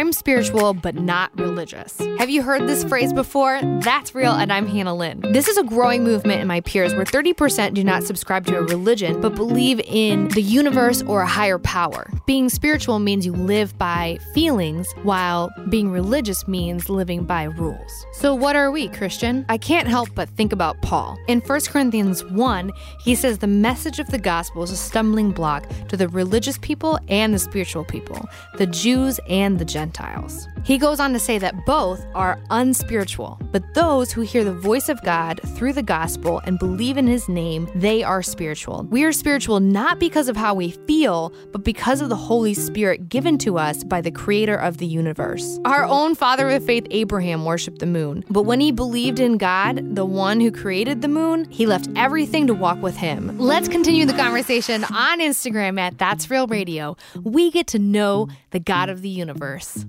I'm spiritual but not religious. Have you heard this phrase before? That's real, and I'm Hannah Lynn. This is a growing movement in my peers where 30% do not subscribe to a religion but believe in the universe or a higher power. Being spiritual means you live by feelings, while being religious means living by rules. So, what are we, Christian? I can't help but think about Paul. In 1 Corinthians 1, he says the message of the gospel is a stumbling block to the religious people and the spiritual people, the Jews and the Gentiles. He goes on to say that both are unspiritual, but those who hear the voice of God through the gospel and believe in his name, they are spiritual. We are spiritual not because of how we feel, but because of the Holy Spirit given to us by the creator of the universe. Our own father of faith, Abraham, worshiped the moon, but when he believed in God, the one who created the moon, he left everything to walk with him. Let's continue the conversation on Instagram at That's Real Radio. We get to know the God of the universe.